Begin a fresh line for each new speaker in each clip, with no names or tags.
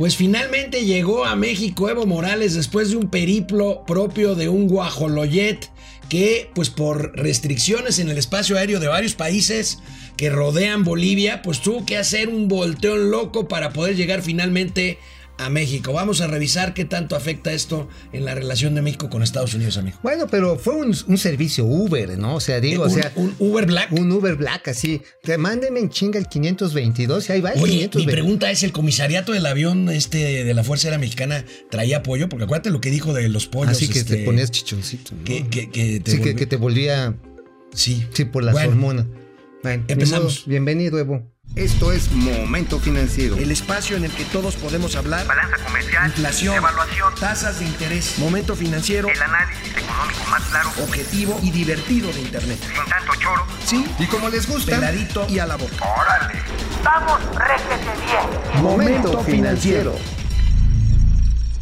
Pues finalmente llegó a México Evo Morales después de un periplo propio de un guajoloyet que pues por restricciones en el espacio aéreo de varios países que rodean Bolivia, pues tuvo que hacer un volteón loco para poder llegar finalmente a México. Vamos a revisar qué tanto afecta esto en la relación de México con Estados Unidos, amigo.
Bueno, pero fue un, servicio Uber, ¿no? O sea, digo,
un,
o sea.
Un Uber Black.
Un Uber Black, así. Te mándenme en chinga el 522 y ahí va el
Oye, mi pregunta es: ¿el comisariato del avión este de la Fuerza Aérea Mexicana traía apoyo? Porque acuérdate lo que dijo de los pollos.
Así que
este,
te ponías chichoncito. ¿no?
Que, que, que te
sí, que, que, te volvía.
Sí.
Sí, por las
Bueno,
hormonas. Bueno,
empezamos.
modo. Bienvenido, Evo. Esto es Momento Financiero.
El espacio en el que todos podemos hablar.
Balanza comercial,
Inflación,
evaluación,
tasas de interés, momento financiero,
el análisis económico más claro,
objetivo y divertido de Internet.
sin tanto choro.
Sí,
Y como les gusta,
peladito y a la boca.
¡Órale! ¡Vamos, réjete bien!
Momento Financiero.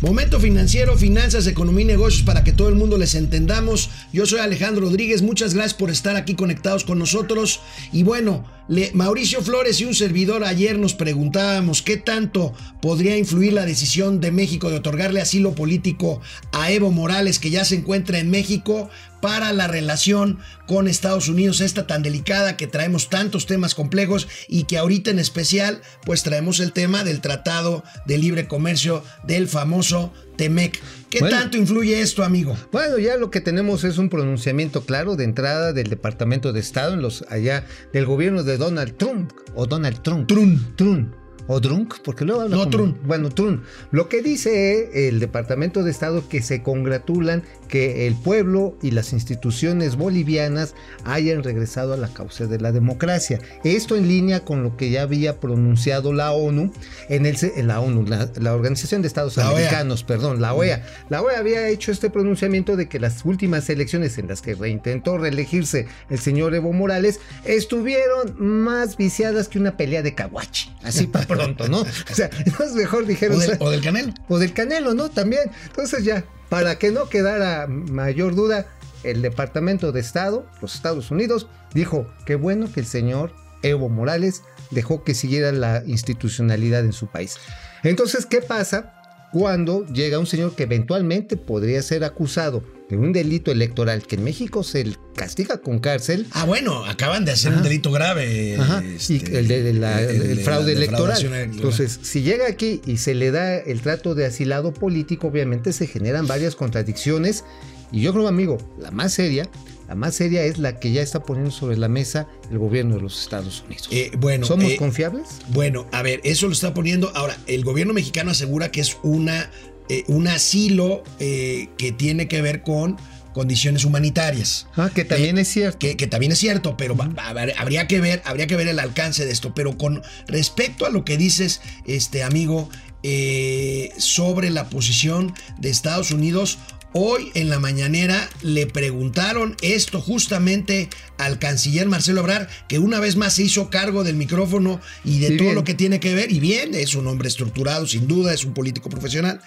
Momento financiero, finanzas, economía y negocios para que todo el mundo les entendamos. Yo soy Alejandro Rodríguez, muchas gracias por estar aquí conectados con nosotros. Y bueno, Mauricio Flores y un servidor ayer nos preguntábamos qué tanto podría influir la decisión de México de otorgarle asilo político a Evo Morales, que ya se encuentra en México, para la relación con Estados Unidos, esta tan delicada que traemos tantos temas complejos y que ahorita en especial pues traemos el tema del Tratado de Libre Comercio del famoso TEMEC. ¿Qué
Bueno.
tanto influye esto, amigo?
Bueno, ya lo que tenemos es un pronunciamiento claro de entrada del Departamento de Estado en los allá del gobierno de Donald Trump o Donald Trump.
Trun.
Trump. O Drunk, porque luego habla
No,
como-
Trump.
Bueno, Trump. Lo que dice el Departamento de Estado que se congratulan que el pueblo y las instituciones bolivianas hayan regresado a la causa de la democracia. Esto en línea con lo que ya había pronunciado la ONU en el en la ONU, la, la Organización de Estados
La OEA.
Americanos, perdón, la OEA. La OEA había hecho este pronunciamiento de que las últimas elecciones en las que reintentó reelegirse el señor Evo Morales estuvieron más viciadas que una pelea de caguachi. Así para pronto, ¿no? O sea, es mejor dijeron.
O del,
o
del Canelo.
o del Canelo, ¿no? También. Entonces ya, para que no quedara mayor duda, el Departamento de Estado, los Estados Unidos, dijo que bueno que el señor Evo Morales dejó que siguiera la institucionalidad en su país. Entonces, ¿qué pasa cuando llega un señor que eventualmente podría ser acusado de un delito electoral que en México se castiga con cárcel?
Ah, bueno, acaban de hacer
Ajá.
un delito grave.
Ajá,
este,
y el de, de la-
el
el
de
fraude
la
electoral. Entonces, si llega aquí y se le da el trato de asilado político, obviamente se generan varias contradicciones. Y yo creo, amigo, la más seria, la más seria es la que ya está poniendo sobre la mesa el gobierno de los Estados Unidos.
Eh, bueno,
¿Somos
eh,
confiables?
Bueno, a ver, eso lo está poniendo. Ahora, el gobierno mexicano asegura que es una, eh, un asilo que tiene que ver con condiciones humanitarias.
Ah, que también
eh,
es cierto.
Que, que también es cierto, pero va- va- habría que ver, habría que ver el alcance de esto. Pero con respecto a lo que dices, este amigo, eh, sobre la posición de Estados Unidos. Hoy en la mañanera le preguntaron esto justamente al canciller Marcelo Obrar, que una vez más se hizo cargo del micrófono y de todo
bien.
lo que tiene que ver. Y bien, es un hombre estructurado, sin duda, es un político profesional.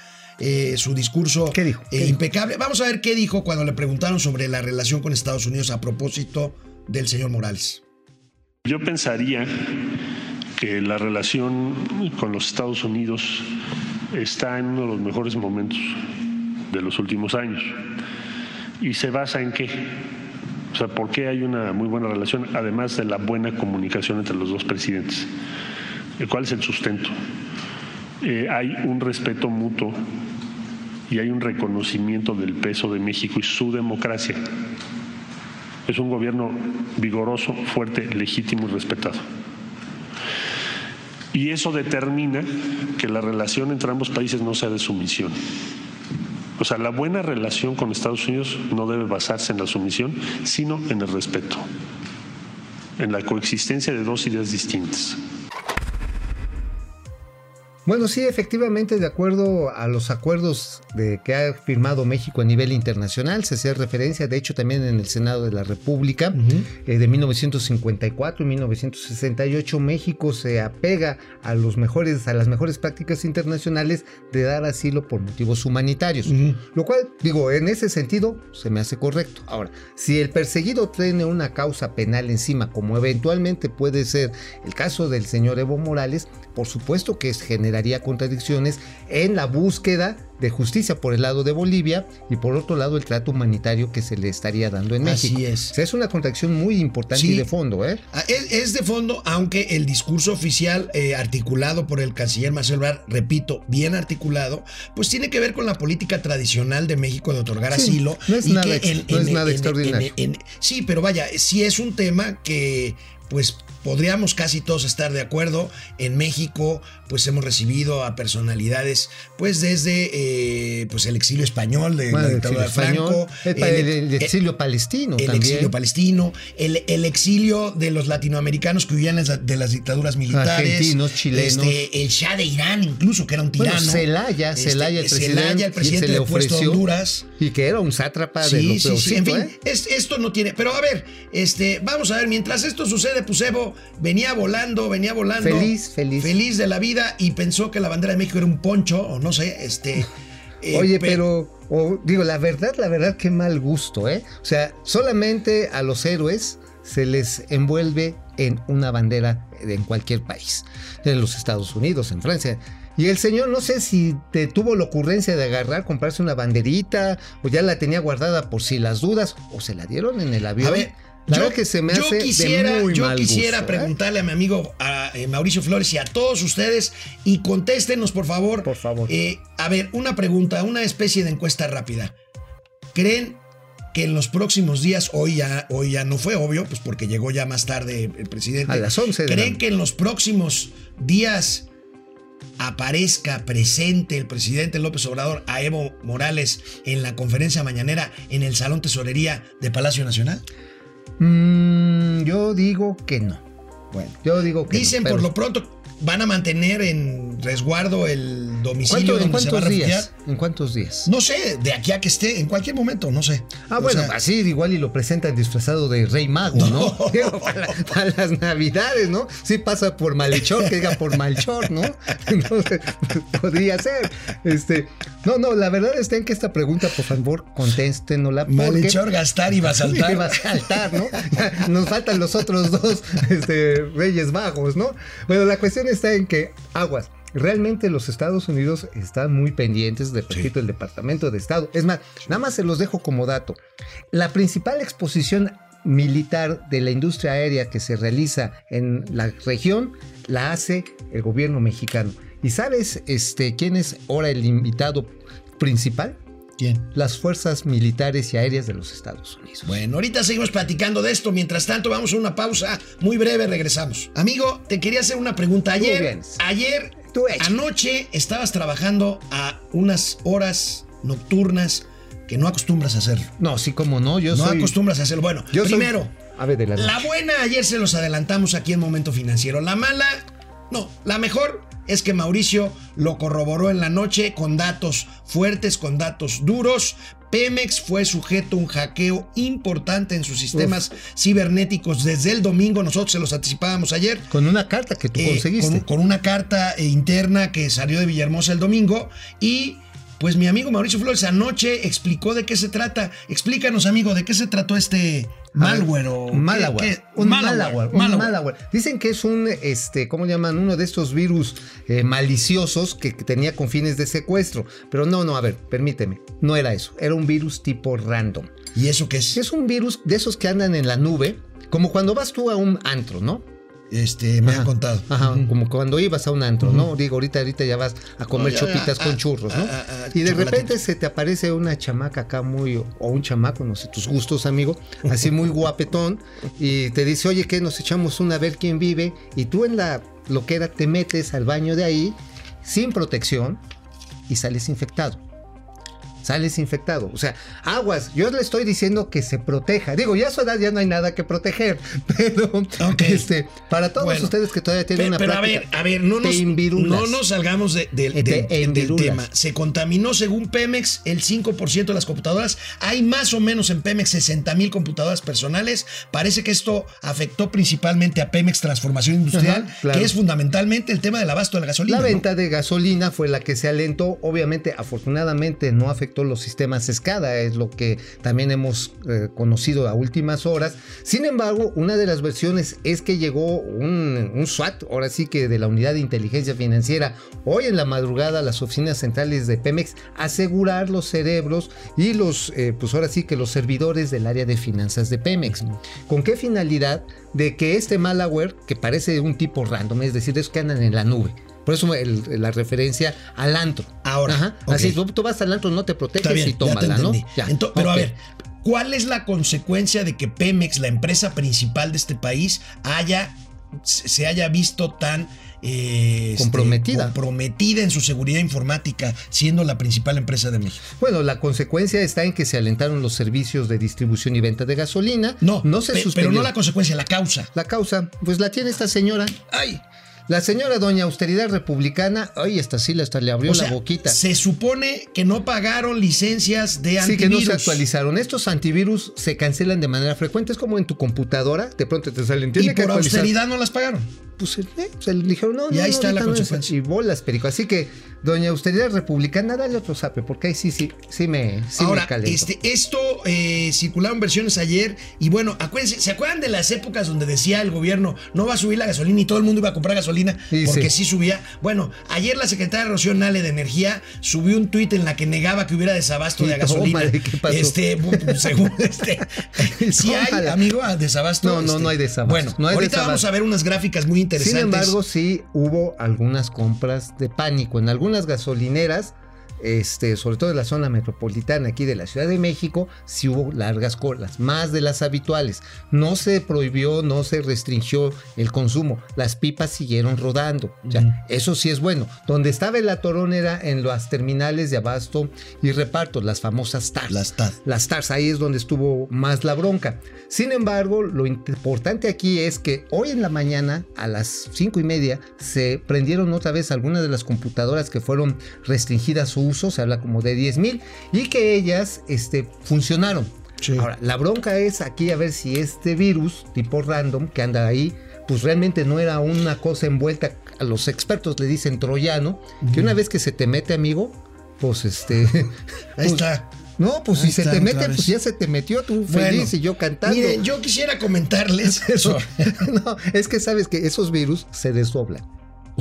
Eh, su discurso
¿Qué dijo?
eh,
¿Qué dijo?
impecable. Vamos a ver qué dijo cuando le preguntaron sobre la relación con Estados Unidos a propósito del señor Morales.
Yo pensaría que la relación con los Estados Unidos está en uno de los mejores momentos de los últimos años. ¿Y se basa en qué? O sea, ¿por qué hay una muy buena relación, además de la buena comunicación entre los dos presidentes? ¿Cuál es el sustento? Eh, hay un respeto mutuo y hay un reconocimiento del peso de México y su democracia. Es un gobierno vigoroso, fuerte, legítimo y respetado. Y eso determina que la relación entre ambos países no sea de sumisión. O sea, la buena relación con Estados Unidos no debe basarse en la sumisión, sino en el respeto, en la coexistencia de dos ideas distintas.
Bueno, sí, efectivamente, de acuerdo a los acuerdos de, que ha firmado México a nivel internacional, se hace referencia, de hecho, también en el Senado de la República, eh, de 1954 y 1968, México se apega a los mejores, a las mejores prácticas internacionales de dar asilo por motivos humanitarios. Lo cual, digo, en ese sentido, se me hace correcto. Ahora, si el perseguido tiene una causa penal encima, como eventualmente puede ser el caso del señor Evo Morales, por supuesto que es- genera generaría contradicciones en la búsqueda de justicia por el lado de Bolivia y por otro lado el trato humanitario que se le estaría dando en
Así
México.
es.
O sea, es una contradicción muy importante
Sí.
y de fondo, ¿eh?
Ah, Es, es de fondo, aunque el discurso oficial eh, articulado por el canciller Marcelo Ebrard, repito, bien articulado, pues tiene que ver con la política tradicional de México de otorgar
Sí,
asilo.
no es
y
nada
que
ex- no es nada extraordinario.
sí, pero vaya, sí es un tema que pues podríamos casi todos estar de acuerdo. En México, pues hemos recibido a personalidades, pues desde eh, pues el exilio español de
Bueno,
la dictadura de
español,
Franco,
el, pa- el- el exilio palestino
el
también.
exilio palestino, el, el exilio de los latinoamericanos que huían de las dictaduras militares.
Argentinos, chilenos.
este, el Shah de Irán, incluso, que era un
Bueno,
tirano.
Celaya,
Este,
Celaya, el presidente,
Celaya, el presidente
se le
de Puesto de Honduras.
y que era un sátrapa de
Sí,
lo
sí, sí. En fin,
¿eh?
es- esto no tiene. Pero a ver, este, vamos a ver, mientras esto sucede, pues Evo venía volando, venía volando.
Feliz, feliz.
Feliz de la vida y pensó que la bandera de México era un poncho, o no sé, este. eh,
Oye,
pe-
pero, o, digo, la verdad, la verdad, qué mal gusto, ¿eh? O sea, solamente a los héroes se les envuelve en una bandera en cualquier país, en los Estados Unidos, en Francia. Y el señor, no sé si te tuvo la ocurrencia de agarrar, comprarse una banderita, o ya la tenía guardada por si las dudas, o se la dieron en el avión.
A ver,
la
yo,
verdad que se me
yo
hace
quisiera,
de muy
yo
mal
quisiera
gusto, ¿eh?
preguntarle a mi amigo a, eh, Mauricio Flores y a todos ustedes y contéstenos, por favor.
Por favor.
Eh, a ver, una pregunta, una especie de encuesta rápida. ¿Creen que en los próximos días, hoy ya, hoy ya no fue obvio, pues porque llegó ya más tarde el presidente.
A las 11 de la
¿Creen que en los próximos días aparezca presente el presidente López Obrador a Evo Morales en la conferencia mañanera en el Salón Tesorería de Palacio Nacional?
Mm, yo digo que no.
Bueno.
Yo digo que
Dicen
no, pero-
por lo pronto van a mantener en resguardo el
¿Cuánto-
domicilio
¿En
donde se va a
cuántos
refugiar.
días? ¿En cuántos días?
No sé, de aquí a que esté, en cualquier momento, no sé.
Ah,
O
bueno,
sea,
así igual y lo presentan disfrazado de rey mago, ¿no? Digo, para, para las navidades, ¿no? Sí pasa por malhechor, que diga por malchor, ¿no? Entonces, podría ser. Este, no, no, la verdad está en que esta pregunta, por favor, contéstenosla.
malhechor, gastar y va a saltar.
Y va a saltar, ¿no? Nos faltan los otros dos este, reyes magos, ¿no? Bueno, la cuestión está en que, aguas, realmente los Estados Unidos están muy pendientes, de repito, el Departamento de Estado. Es más, nada más se los dejo como dato. La principal exposición militar de la industria aérea que se realiza en la región la hace el gobierno mexicano. ¿Y sabes este, quién es ahora el invitado principal?
¿Quién?
Las fuerzas militares y aéreas de los Estados Unidos.
Bueno, ahorita seguimos platicando de esto. Mientras tanto, vamos a una pausa muy breve, regresamos. Amigo, te quería hacer una pregunta. Ayer, ayer, anoche, estabas trabajando a unas horas nocturnas que no acostumbras a hacerlo.
No, sí, como no, yo
no
soy.
acostumbras a hacerlo. Bueno,
yo soy-
primero,
A ver, de la,
la buena ayer se los adelantamos aquí en Momento Financiero. La mala, no, la mejor es que Mauricio lo corroboró en la noche con datos fuertes, con datos duros. Pemex fue sujeto a un hackeo importante en sus sistemas cibernéticos desde el domingo. Nosotros se los anticipábamos ayer.
Con una carta que tú
Eh,
conseguiste.
con, con una carta eh, interna que salió de Villahermosa el domingo y pues mi amigo Mauricio Flores anoche explicó de qué se trata. Explícanos, amigo, de qué se trató este malware o qué-
Malware.
qué-
Un
malware,
malware. un
malware.
malware. Dicen que es un, este, ¿cómo llaman? Uno de estos virus eh, maliciosos que, que tenía con fines de secuestro. Pero no, no, a ver, permíteme. No era eso. Era un virus tipo random.
¿Y eso qué es?
Es un virus de esos que andan en la nube. Como cuando vas tú a un antro, ¿no?
Este, me
Ajá.
han contado.
Ajá, como cuando ibas a un antro, ¿no? Digo, ahorita, ahorita ya vas a comer
No, ya,
chopitas con
ah,
churros, ¿no?
ah, ah,
y de repente se te aparece una chamaca acá muy, o un chamaco, no sé, tus gustos, amigo, así muy guapetón, y te dice, oye, que nos echamos una a ver quién vive, y tú en la loquera te metes al baño de ahí, sin protección, y sales infectado. Sales infectado. O sea, aguas. Yo le estoy diciendo que se proteja. Digo, ya a su edad ya no hay nada que proteger. Pero, este, para todos
Bueno.
ustedes que todavía tienen
Pe-
una
Pero a ver, a ver, no nos, no nos salgamos de- del- tema. Se contaminó según Pemex el 5% de las computadoras. Hay más o menos en Pemex 60 mil computadoras personales. Parece que esto afectó principalmente a Pemex Transformación Industrial,
Ajá, claro.
que es fundamentalmente el tema del abasto de la gasolina.
La
¿no?
venta de gasolina fue la que se alentó. Obviamente, afortunadamente, no afectó los sistemas SCADA, es lo que también hemos eh, conocido a últimas horas. Sin embargo, una de las versiones es que llegó un, un SWAT, ahora sí que de la Unidad de Inteligencia Financiera, hoy en la madrugada a las oficinas centrales de Pemex, asegurar los cerebros y los, eh, pues ahora sí que los servidores del área de finanzas de Pemex. ¿Con qué finalidad? De que este malware, que parece un tipo random, es decir, es que andan en la nube. Por eso el- la referencia al antro.
Ahora,
Ajá. Así, tú, tú vas al antro, no te proteges
bien,
y
ya te
tómala, ¿no? Ya.
Pero a ver, ¿cuál es la consecuencia de que Pemex, la empresa principal de este país, haya se se haya visto tan eh, este,
Comprometida.
comprometida en su seguridad informática, siendo la principal empresa de México?
Bueno, la consecuencia está en que se alentaron los servicios de distribución y venta de gasolina.
No,
no se
pe-
suspendió.
pero no la consecuencia, la causa.
La causa, pues la tiene esta señora.
Ay,
La señora doña austeridad republicana, ay, esta sí hasta le abrió
o sea,
la boquita.
se supone que no pagaron licencias de
Sí, que
antivirus.
no se actualizaron. Estos antivirus se cancelan de manera frecuente. Es como en tu computadora, de pronto te salen.
Y
Tiene que
por austeridad no las pagaron.
Pues eh, se le dijeron, no,
Y
no,
ahí
no,
está la
no es-
consecuencia.
Y bolas, perico. Así que, doña austeridad republicana, dale otro zape, porque ahí sí, sí, sí me, sí
Ahora,
me calento.
este, esto eh, circularon versiones ayer y bueno, acuérdense, ¿se acuerdan de las épocas donde decía el gobierno no va a subir la gasolina y todo el mundo iba a comprar gasolina
Sí,
porque
sí.
sí. subía? Bueno, ayer la secretaria Rocío Nale de Energía subió un tuit en la que negaba que hubiera desabasto de gasolina.
¿qué pasó?
Este, según este, sí hay, amigo, desabasto.
No, no,
Este,
no hay desabasto,
Bueno,
no hay
ahorita
desabasto.
vamos a ver unas gráficas muy interesantes.
Sin embargo, sí hubo algunas compras de pánico en algunas gasolineras, este, sobre todo en la zona metropolitana aquí de la Ciudad de México, sí hubo largas colas, más de las habituales. No se prohibió, no se restringió el consumo, las pipas siguieron rodando. Ya,
Ujú.
Eso sí es bueno. Donde estaba el atorón era en las terminales de abasto y reparto, las famosas TARS.
Las TAD.
Las TARS, ahí es donde estuvo más la bronca. Sin embargo, lo importante aquí es que hoy en la mañana, a las cinco y media, se prendieron otra vez algunas de las computadoras que fueron restringidas su se habla como de 10 mil, y que ellas este, funcionaron.
Sí.
Ahora, la bronca es aquí a ver si este virus tipo random que anda ahí, pues realmente no era una cosa envuelta, a los expertos le dicen troyano, que una vez que se te mete, amigo, pues este...
Ahí
pues,
está.
no, pues
Ahí
si se te mete, pues ya se te metió tú
Bueno,
feliz y yo cantando.
Miren, yo quisiera comentarles eso.
no, es que sabes que esos virus se desdoblan.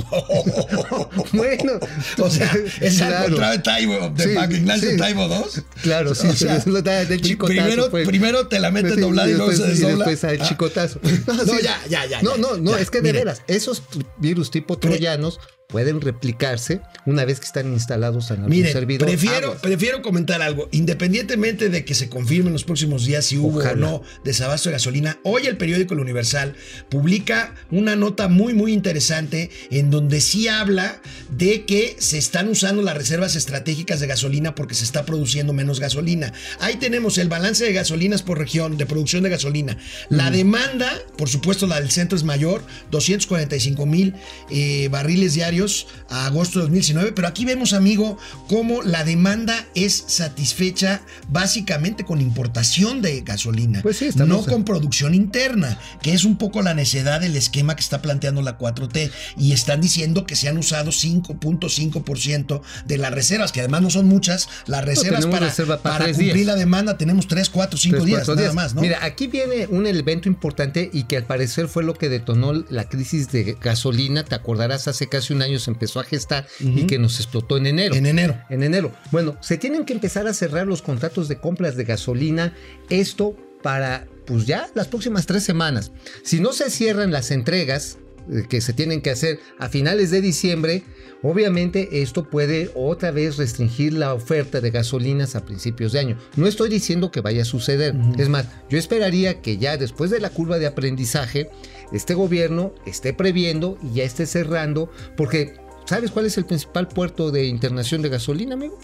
bueno,
O sea, es
claro.
de Taibo, de
Sí,
Paco Ignacio
sí.
Taibo 2.
Claro, sí,
O
se
sea,
les da de chicotazo,
primero,
pues.
primero te la metes
Sí,
doblada y luego se
y
desdobla.
después al
Ah.
chicotazo.
No, ya, ya, ya,
No, no, no,
ya.
es que de
Miren.
veras, esos virus tipo troyanos pueden replicarse una vez que están instalados en algún
Miren,
servidor.
prefiero,
Aguas.
prefiero comentar algo. Independientemente de que se confirme en los próximos días si hubo
Ojalá.
o no desabasto de gasolina, hoy el periódico El Universal publica una nota muy, muy interesante en donde sí habla de que se están usando las reservas estratégicas de gasolina porque se está produciendo menos gasolina. Ahí tenemos el balance de gasolinas por región, de producción de gasolina. La demanda, por supuesto, la del centro es mayor, 245 mil eh, barriles diarios a agosto de 2019, pero aquí vemos, amigo, cómo la demanda es satisfecha básicamente con importación de gasolina,
Pues sí,
no con producción interna, que es un poco la necedad del esquema que está planteando la 4T. Y están diciendo que se han usado 5.5% de las reservas, que además no son muchas, las reservas para,
reserva para
para
tres
cumplir
días.
la demanda tenemos 3, 4, 5
Tres,
días,
cuatro
nada
días.
más, ¿no?
Mira, aquí viene un evento importante y que al parecer fue lo que detonó la crisis de gasolina. Te acordarás, hace casi un año empezó a gestar y que nos explotó en enero.
en enero.
En enero. Bueno, se tienen que empezar a cerrar los contratos de compras de gasolina. Esto para, pues ya, las próximas tres semanas. Si no se cierran las entregas eh, que se tienen que hacer a finales de diciembre, obviamente esto puede otra vez restringir la oferta de gasolinas a principios de año. No estoy diciendo que vaya a suceder. Es más, yo esperaría que ya después de la curva de aprendizaje, este gobierno esté previendo y ya esté cerrando, porque ¿sabes cuál es el principal puerto de internación de gasolina, amigo?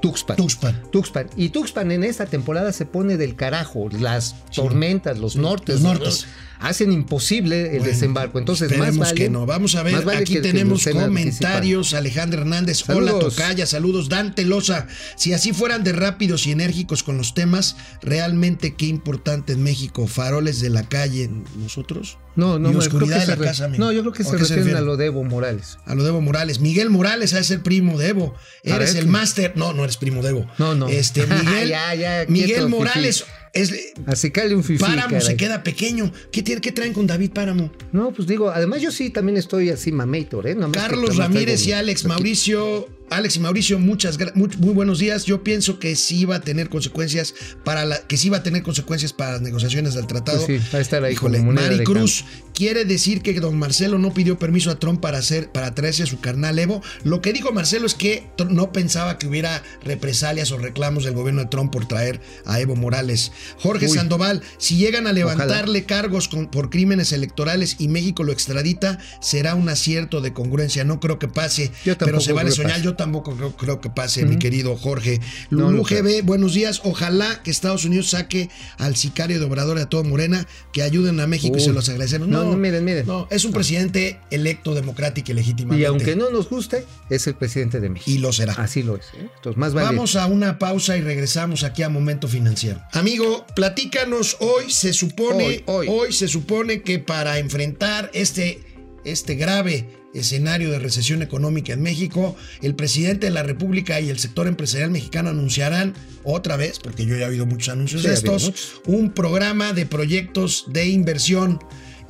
Tuxpan.
Tuxpan.
Tuxpan. Y Tuxpan en esta temporada se pone del carajo. Las tormentas, los nortes,
los nortes.
hacen imposible el
Bueno,
desembarco. Entonces, más vale,
que no. Vamos a ver,
vale
aquí
que-
tenemos comentarios. Alejandra Hernández, hola
Saludos.
Tocaya, saludos. Dante Loza, si así fueran de rápidos y enérgicos con los temas, realmente qué importante en México. Faroles de la calle, ¿nosotros?
No, no,
y oscuridad de la
re-
casa.
No, yo creo que
¿O
se refieren a lo de Evo Morales.
A lo de Evo Morales. Miguel Morales es el primo de Evo. Eres
ver,
el máster. No, no eres primo de Evo.
No, no.
Este, Miguel,
Ya, ya,
Miguel Morales es.
Así cale un fifí.
Páramo
caray.
se queda pequeño. ¿Qué, tiene, ¿Qué traen con David Páramo?
No, pues digo, además yo sí también estoy así mamator, ¿eh?
Carlos Ramírez y Alex. Mauricio. Alex y Mauricio, muchas muy, muy buenos días. Yo pienso que sí iba a tener consecuencias para la, que sí iba a tener consecuencias para las negociaciones del tratado.
Pues sí, va a estar ahí
Híjole,
como moneda
Mari
de
Cruz quiere decir que don Marcelo no pidió permiso a Trump para hacer para traerse a su carnal Evo. Lo que dijo Marcelo es que no pensaba que hubiera represalias o reclamos del gobierno de Trump por traer a Evo Morales. Jorge
Uy.
Sandoval, si llegan a
Ojalá.
levantarle cargos con- por crímenes electorales y México lo extradita, será un acierto de congruencia. No creo que pase,
Yo
pero se vale soñar. Yo tampoco creo, creo que pase, mi querido Jorge. Lulú. GB, buenos días. Ojalá que Estados Unidos saque al sicario de Obrador y a todo Morena, que ayuden a México y se los agradecemos.
No, no, miren, miren.
No, es un presidente electo democrático y legítimamente.
Y aunque no nos guste, es el presidente de México.
Y lo será.
Así lo es. ¿eh? Entonces, más vale.
Vamos a una pausa y regresamos aquí a Momento Financiero. Amigo, platícanos hoy se supone
Hoy, hoy.
se supone que para enfrentar este este grave escenario de recesión económica en México, el presidente de la República y el sector empresarial mexicano anunciarán otra vez, porque yo ya he oído muchos anuncios
Sí,
de estos, un programa de proyectos de inversión.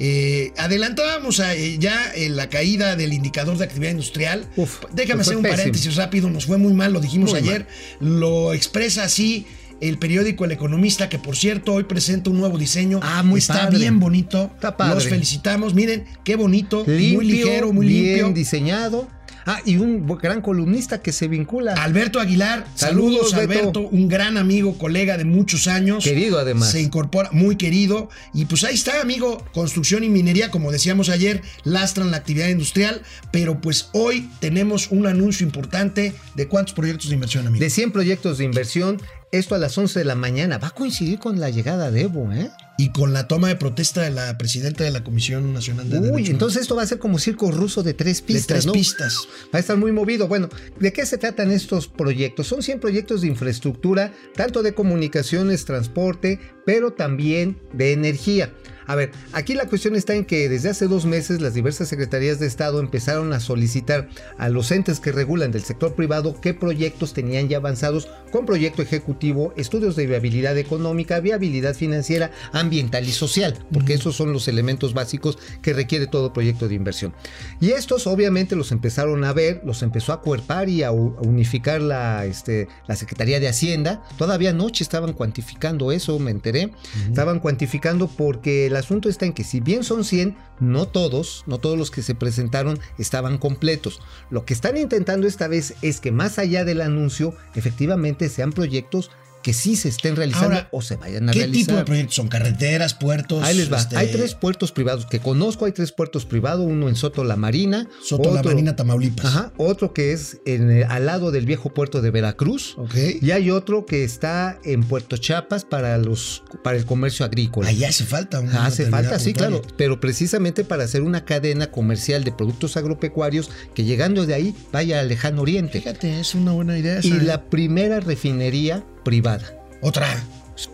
Eh, adelantábamos a, eh, ya eh, la caída del indicador de actividad industrial.
Uf,
Déjame
fue
hacer un
pésimo.
paréntesis rápido, nos fue muy mal, lo dijimos
Muy
ayer. Lo expresa así el periódico El Economista, que por cierto hoy presenta un nuevo diseño.
Ah, muy
Está
padre.
bien bonito.
Está padre.
Los felicitamos. Miren, qué bonito,
limpio,
muy ligero, muy
bien
limpio.
diseñado. Ah, y un gran columnista que se vincula.
Alberto Aguilar, saludos,
Saludos, Beto.
Alberto, un gran amigo, colega de muchos años.
Querido, además.
Se incorpora, muy querido. Y pues ahí está, amigo, construcción y minería, como decíamos ayer, lastran la actividad industrial. Pero pues hoy tenemos un anuncio importante de cuántos proyectos de inversión, amigo.
De 100 proyectos de inversión, esto a las 11 de la mañana. Va a coincidir con la llegada de Evo, ¿eh?
Y con la toma de protesta de la presidenta de la Comisión Nacional de
Uy,
Derechos
entonces esto va a ser como circo ruso de tres
de
pistas,
tres
¿no?
pistas.
Va a estar muy movido. Bueno, ¿de qué se tratan estos proyectos? Son 100 proyectos de infraestructura, tanto de comunicaciones, transporte, pero también de energía. A ver, aquí la cuestión está en que desde hace dos meses las diversas secretarías de Estado empezaron a solicitar a los entes que regulan del sector privado qué proyectos tenían ya avanzados con proyecto ejecutivo, estudios de viabilidad económica, viabilidad financiera, ambiental y social, porque esos son los elementos básicos que requiere todo proyecto de inversión. Y estos obviamente los empezaron a ver, los empezó a cuerpar y a unificar la, este, la Secretaría de Hacienda. Todavía anoche estaban cuantificando eso, me enteré. Estaban cuantificando porque el asunto está en que si bien son 100, no todos, no todos los que se presentaron estaban completos. Lo que están intentando esta vez es que más allá del anuncio, efectivamente sean proyectos que sí se estén realizando
Ahora,
o se vayan a
¿Qué
realizar.
tipo de proyectos son? ¿Carreteras, puertos?
Ahí les va.
este,
Hay tres puertos privados que conozco. Hay tres puertos privados. Uno en Soto La Marina.
Soto La Marina, Tamaulipas.
Ajá. Otro que es en el- al lado del viejo puerto de Veracruz.
Ok.
Y hay otro que está en Puerto Chiapas para los para el comercio agrícola.
Ahí hace falta una
Hace falta, sí, claro, pero precisamente para hacer una cadena comercial de productos agropecuarios que llegando de ahí vaya al lejano oriente.
Fíjate, es una buena idea.
Y
esa, ¿eh?
la primera refinería privada.
Otra.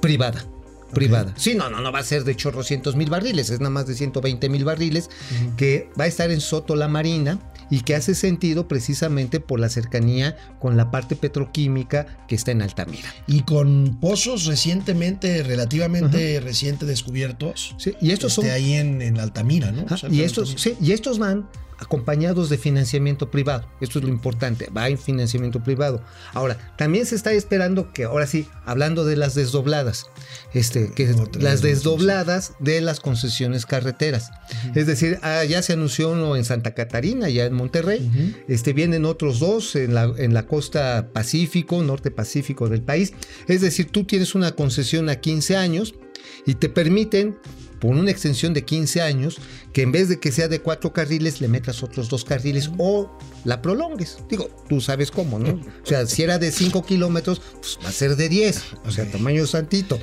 Privada. Privada. Sí, no, no, no va a ser de chorrocientos mil barriles, es nada más de 120 mil barriles, que va a estar en Soto la Marina y que hace sentido precisamente por la cercanía con la parte petroquímica que está en Altamira.
Y con pozos recientemente, relativamente reciente descubiertos.
Sí, y estos
este,
son
ahí en, en Altamira, ¿no?
Y estos, sí, y estos van acompañados de financiamiento privado. Esto es lo importante, va en financiamiento privado. Ahora, también se está esperando que, ahora sí, hablando de las desdobladas, este, que
Otra
las desdobladas de las concesiones carreteras. Es decir, ah, ya se anunció uno en Santa Catarina, ya en Monterrey. este, vienen otros dos en la, en la costa Pacífico, norte Pacífico del país. Es decir, tú tienes una concesión a 15 años y te permiten por una extensión de 15 años, que en vez de que sea de cuatro carriles, le metas otros dos carriles o la prolongues. Digo, tú sabes cómo, ¿no? O sea, si era de 5 kilómetros, pues va a ser de 10, o sea, tamaño santito.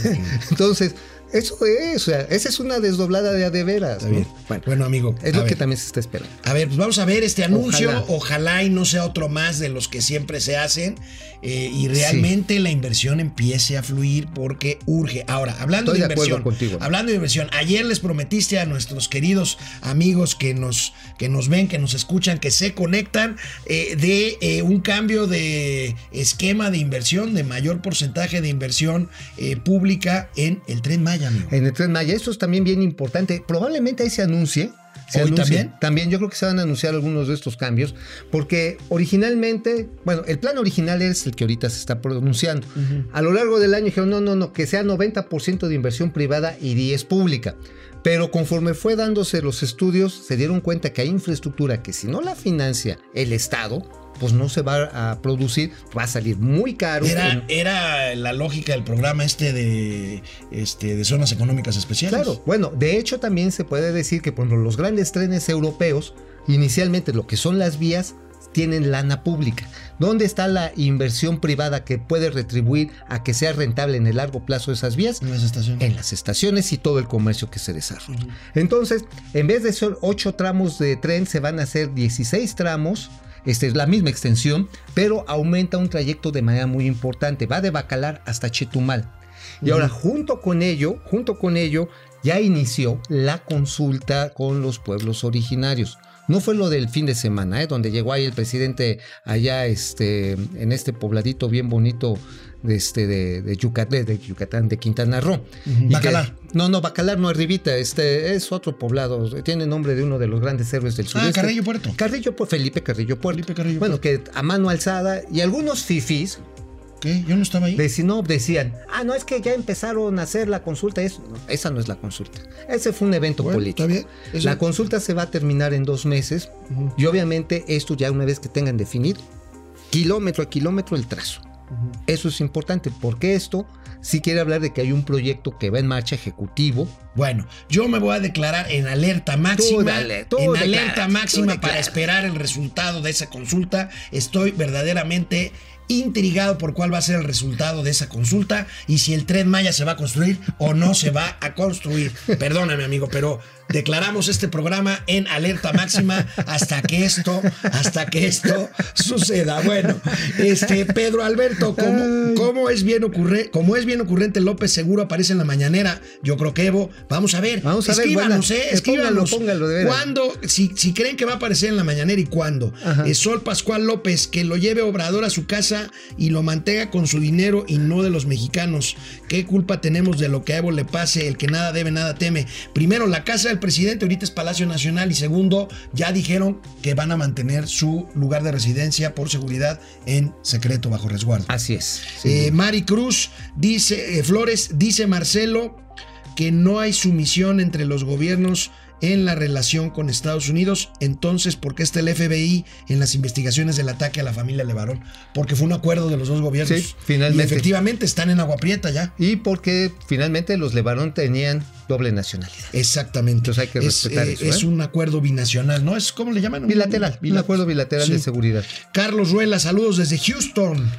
Entonces, Eso es, o sea, esa es una desdoblada de a de veras.
Está
¿no?
bien.
Bueno,
Bueno, amigo.
es lo que también se está esperando.
A ver, pues vamos a ver este anuncio. Ojalá,
Ojalá.
y no sea otro más de los que siempre se hacen. eh, y realmente la inversión empiece a fluir porque urge. Ahora, hablando
Estoy
de inversión.
contigo.
Hablando de inversión, ayer les prometiste a nuestros queridos amigos que nos, que nos ven, que nos escuchan, que se conectan, eh, de eh, un cambio de esquema de inversión, de mayor porcentaje de inversión pública en el tren Maya, amigo.
En el Tren Maya, esto es también bien importante. Probablemente ahí se anuncie. Se
¿Hoy
anuncie.
también?
También yo creo que se van a anunciar algunos de estos cambios, porque originalmente, bueno, el plan original es el que ahorita se está pronunciando. A lo largo del año dijeron, no, no, no, que sea 90% de inversión privada y 10 pública. Pero conforme fue dándose los estudios, se dieron cuenta que hay infraestructura que si no la financia el Estado, pues no se va a producir, va a salir muy caro.
Era,
En-
era la lógica del programa este de, este de zonas económicas especiales.
Claro, bueno, de hecho también se puede decir que por los grandes trenes europeos, inicialmente lo que son las vías, tienen lana pública. ¿Dónde está la inversión privada que puede retribuir a que sea rentable en el largo plazo esas vías?
En las estaciones.
En las estaciones y todo el comercio que se desarrolla. Entonces, en vez de ser 8 tramos de tren, se van a hacer 16 tramos. Esta es la misma extensión, pero aumenta un trayecto de manera muy importante. Va de Bacalar hasta Chetumal. Y ahora, junto con ello, junto con ello, ya inició la consulta con los pueblos originarios. No fue lo del fin de semana, ¿eh? donde llegó ahí el presidente allá este, en este pobladito bien bonito de, este, de, de Yucatán, de Yucatán, de Quintana Roo.
Bacalar.
no, no, Bacalar no, arribita, este es otro poblado, tiene nombre de uno de los grandes héroes del
Ah,
sureste.
Carrillo Puerto.
Carrillo, Felipe Carrillo Puerto.
Felipe Carrillo
bueno, que a mano alzada y algunos fifís
¿Qué? Yo no estaba ahí.
no decían, ah, no, es que ya empezaron a hacer la consulta. Es, no, esa no es la consulta. Ese fue un evento
Bueno,
político.
está bien. Eso-
La consulta se va a terminar en dos meses y obviamente esto ya una vez que tengan definido kilómetro a kilómetro el trazo. Eso es importante porque esto sí quiere hablar de que hay un proyecto que va en marcha ejecutivo.
Bueno, yo me voy a declarar en alerta máxima.
dale, tú
en alerta máxima para esperar el resultado de esa consulta. Estoy verdaderamente intrigado por cuál va a ser el resultado de esa consulta y si el tren Maya se va a construir o no se va a construir. Perdóname, amigo, pero declaramos este programa en alerta máxima hasta que esto, hasta que esto suceda. Bueno, este Pedro Alberto, ¿cómo, cómo es bien ocurre, como es bien ocurrente López seguro aparece en la mañanera? Yo creo que Evo, vamos a ver,
Vamos a ver,
escríbanos,
buena.
eh, escríbanos.
póngalo, póngalo.
¿Cuándo? Si, si creen que va a aparecer en la mañanera y cuándo. Eh, Sol Pascual López, que lo lleve Obrador a su casa y lo mantenga con su dinero y no de los mexicanos. ¿Qué culpa tenemos de lo que a Evo le pase? El que nada debe, nada teme. Primero, la casa del presidente ahorita es Palacio Nacional y segundo, ya dijeron que van a mantener su lugar de residencia por seguridad en secreto bajo resguardo.
Así es.
Eh, Mari Cruz dice, eh, Flores, dice Marcelo que no hay sumisión entre los gobiernos en la relación con Estados Unidos. Entonces, ¿por qué está el FBI en las investigaciones del ataque a la familia Levarón? Porque fue un acuerdo de los dos gobiernos.
Sí, finalmente.
Y efectivamente están en agua prieta ya.
y porque finalmente los Levarón tenían doble nacionalidad.
Exactamente.
Entonces hay que
es,
respetar
eh,
eso,
es
¿eh?
un acuerdo binacional, ¿no? Es ¿cómo le llaman?
Bilateral, un acuerdo bilateral
Sí.
de seguridad.
Carlos Ruela, saludos desde Houston.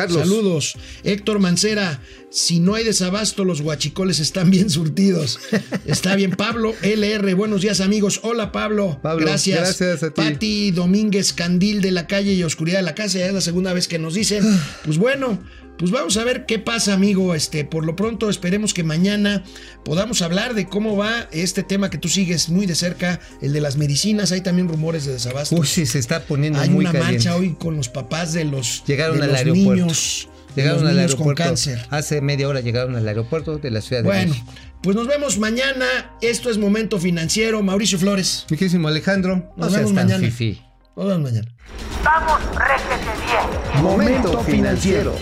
Carlos.
Saludos. Héctor Mancera, si no hay desabasto, los guachicoles están bien surtidos. Está bien. Pablo LR, buenos días amigos. Hola Pablo.
Pablo,
gracias.
gracias a ti.
Pati Domínguez, Candil de la calle y Oscuridad de la casa. Ya es la segunda vez que nos dicen. Pues bueno. Pues vamos a ver qué pasa, amigo. Este, por lo pronto, esperemos que mañana podamos hablar de cómo va este tema que tú sigues muy de cerca, el de las medicinas. Hay también rumores de desabasto.
Uy, sí, se está poniendo
Hay
muy
una
caliente.
marcha hoy con los papás de los,
Llegaron
de
al
los
aeropuerto.
niños,
Llegaron
los
al
niños
aeropuerto.
con cáncer.
Hace media hora llegaron al aeropuerto de la Ciudad de
Bueno,
México.
pues nos vemos mañana. Esto es Momento Financiero. Mauricio Flores.
Mi querísimo Alejandro, no
Nos vemos mañana.
fifí.
Nos vemos mañana.
Vamos, réjete bien.
Momento financiero.